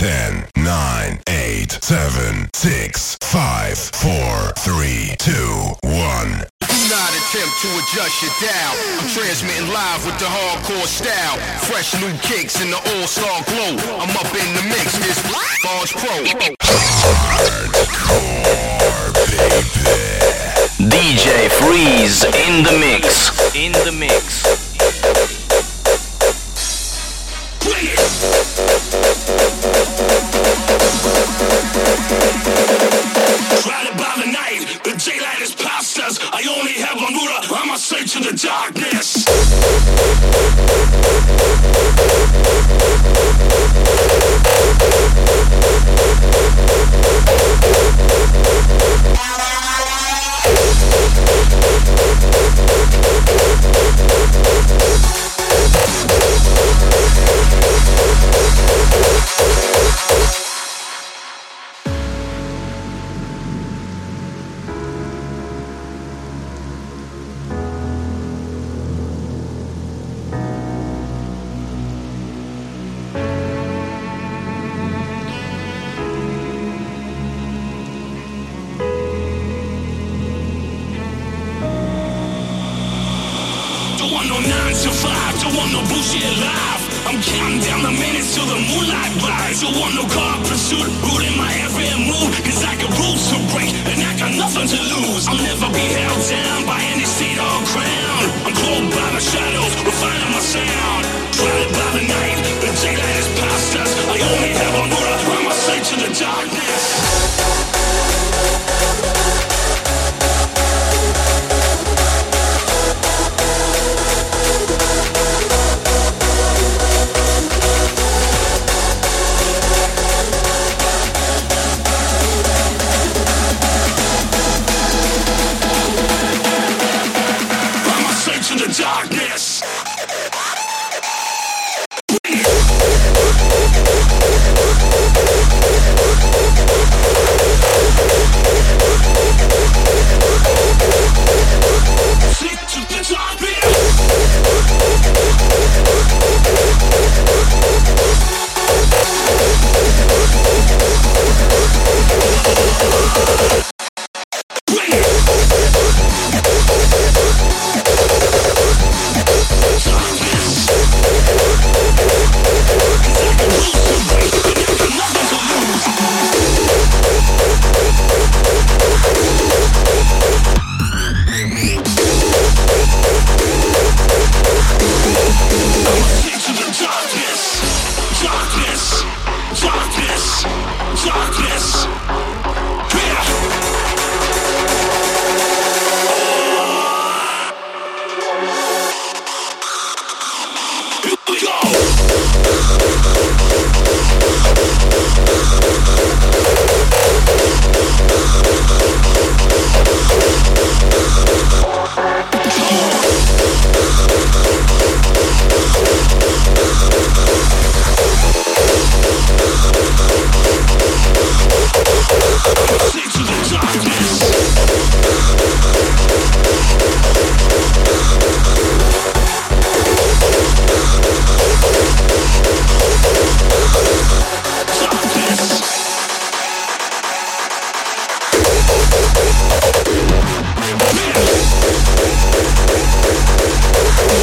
10, 9, 8, 7, 6, 5, 4, 3, 2, 1. Do not attempt to adjust your dial. I'm transmitting live with the hardcore style. Fresh new kicks in the all-star glow. I'm up in the mix. This Bars Pro. Hardcore, baby. DJ Freeze in the mix. In the mix. By the night, the daylight is past us. I only have one ruler, I'm a search in the darkness.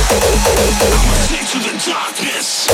I'm a Take to the darkness.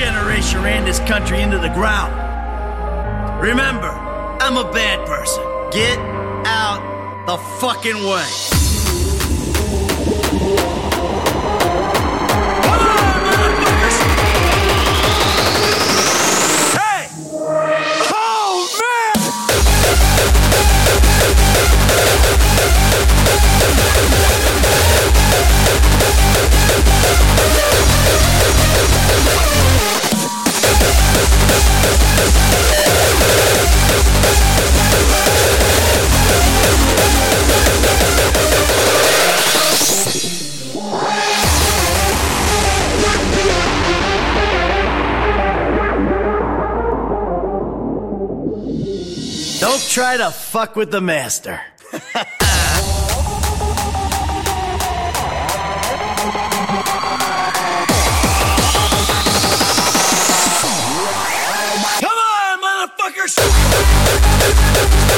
Generation ran this country into the ground. Remember, I'm a bad person. Get out the fucking way. Hey! Don't try to fuck with the master.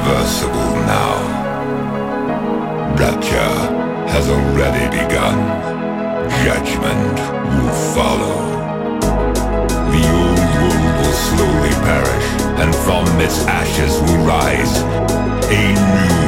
irreversible now. Rapture has already begun. Judgment will follow. The old world will slowly perish, and from its ashes will rise a new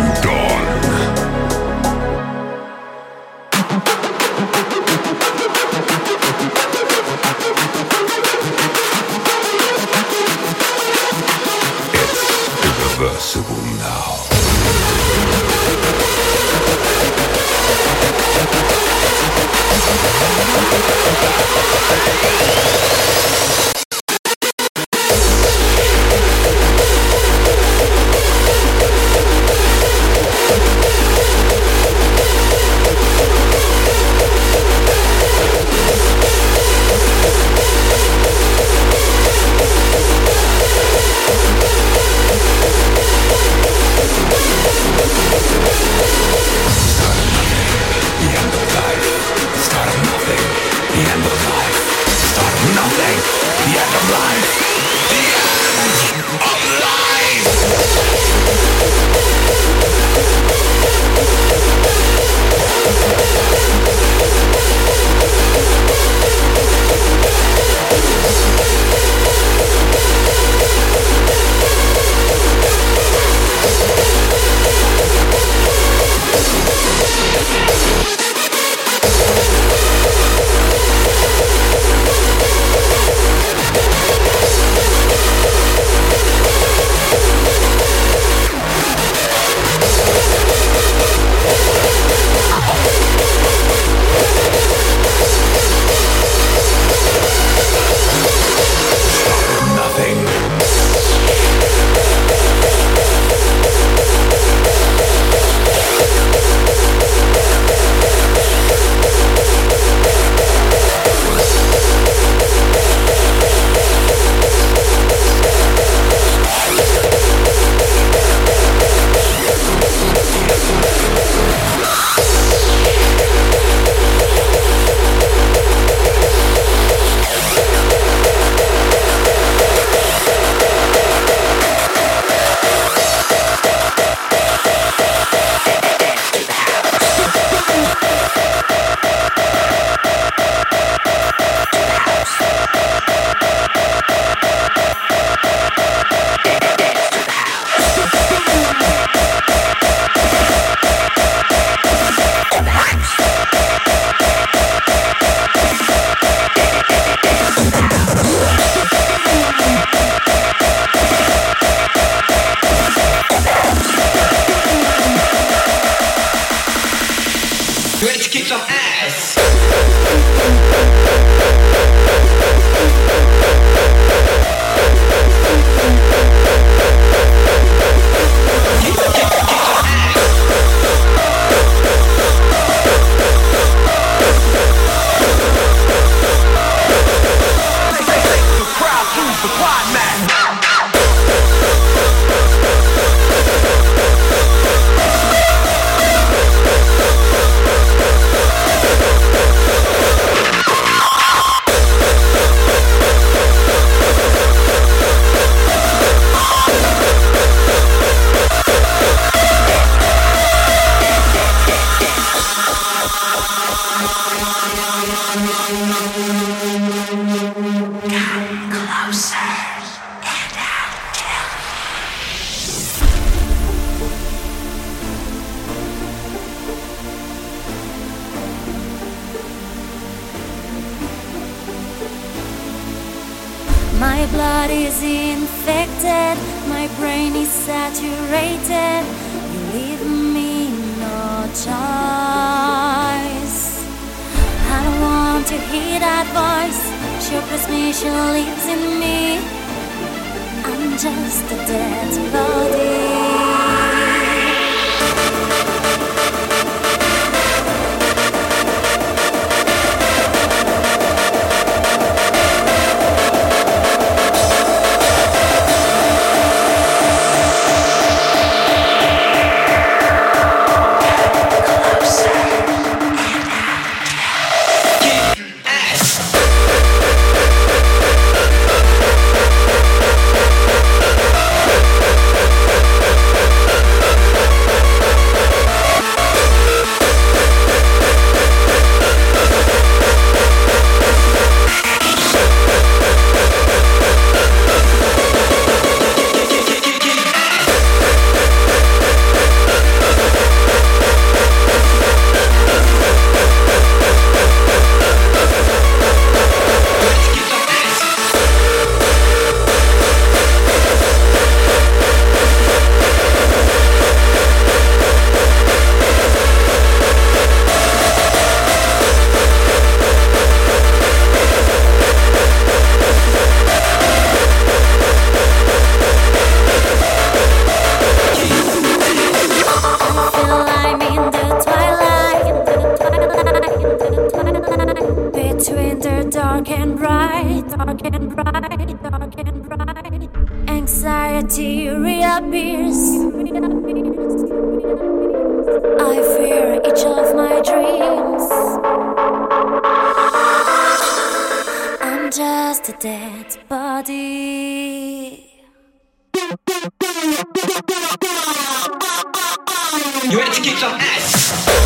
Is infected, my brain is saturated. You leave me no choice. I don't want to hear that voice. She she lives in me. I'm just a dead body. dark and bright, dark and bright, dark and bright. Anxiety reappears. I fear each of my dreams. I'm just a dead body. You had to kick some ass.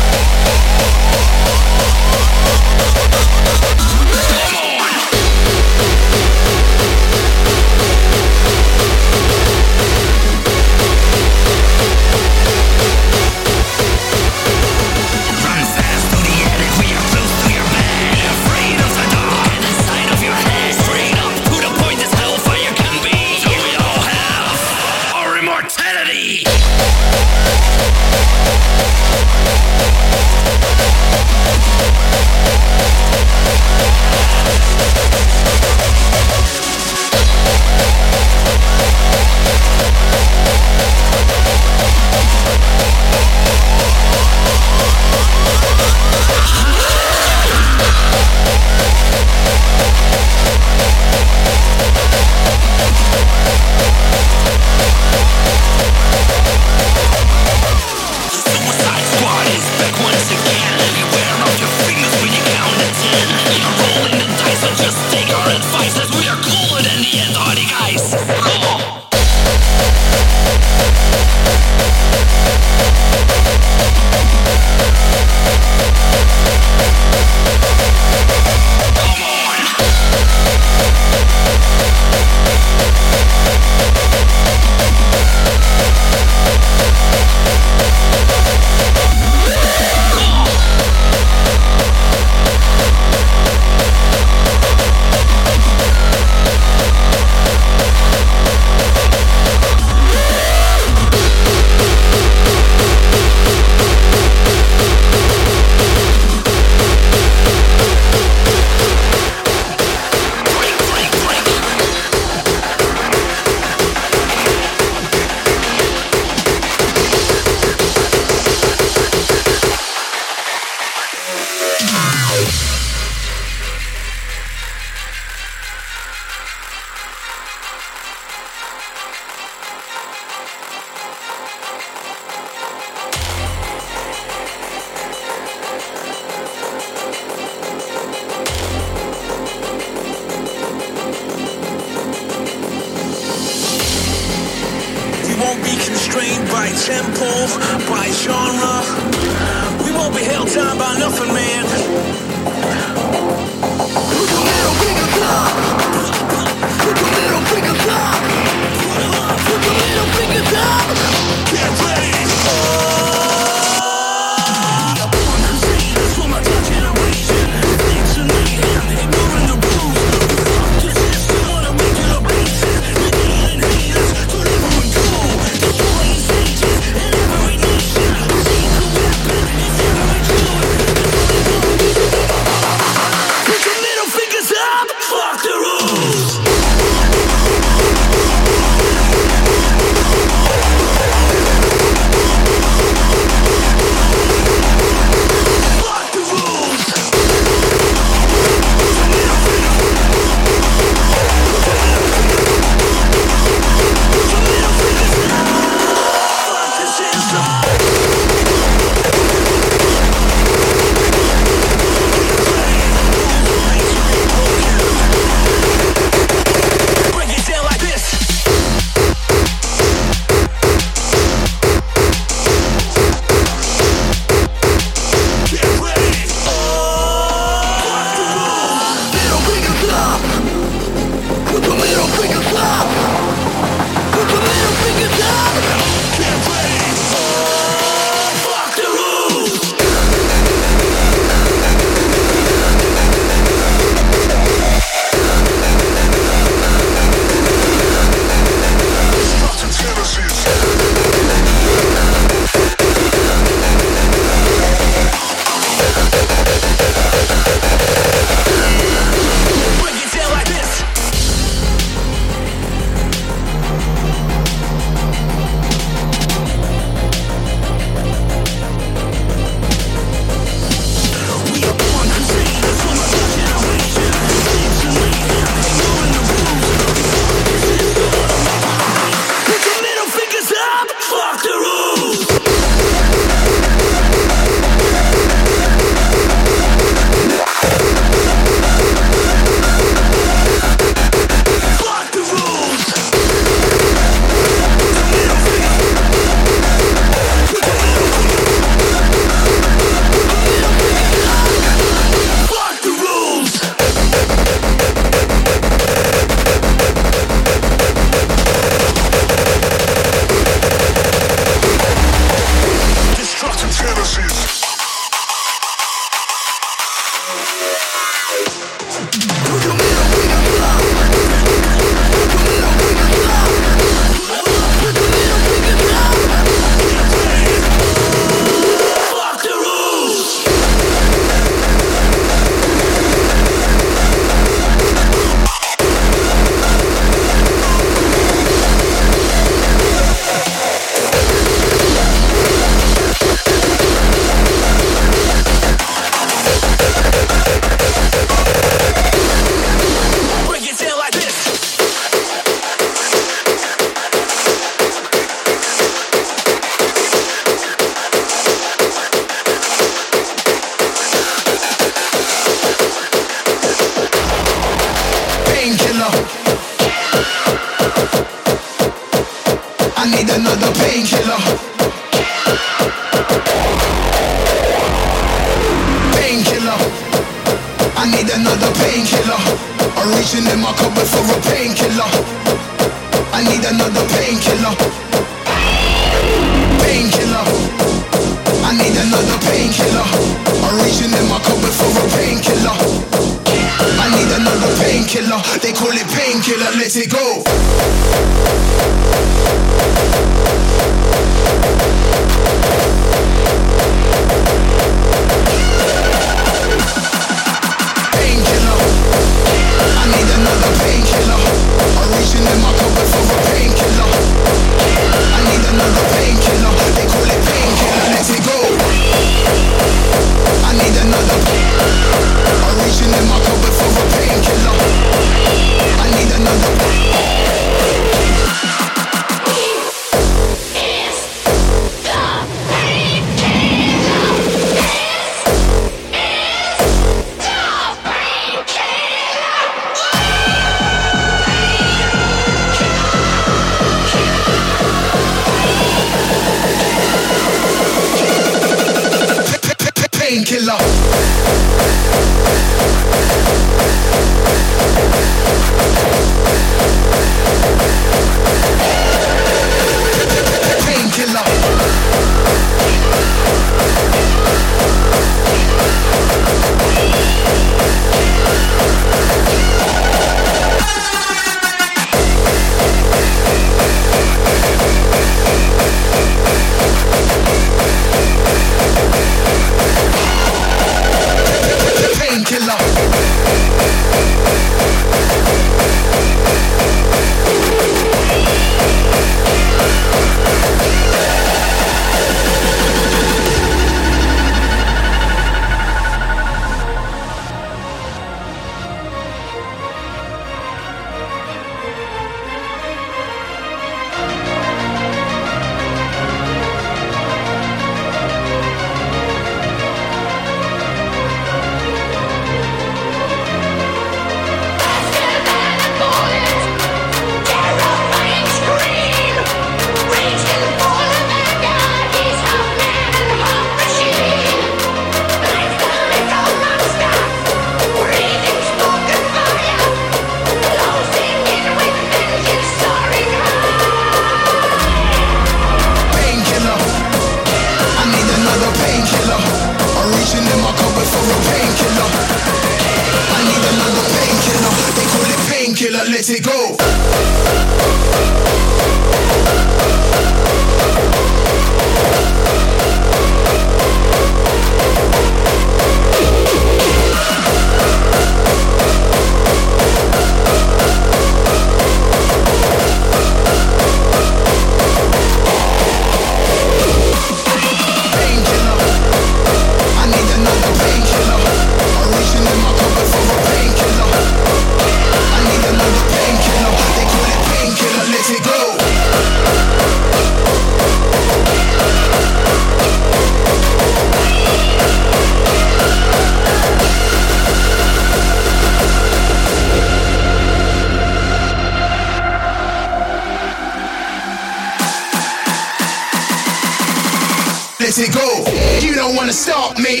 as it goes. You don't wanna stop me.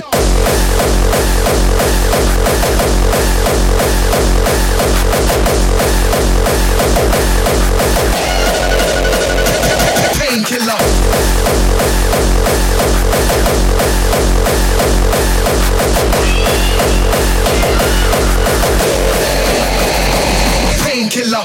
Painkiller. Painkiller.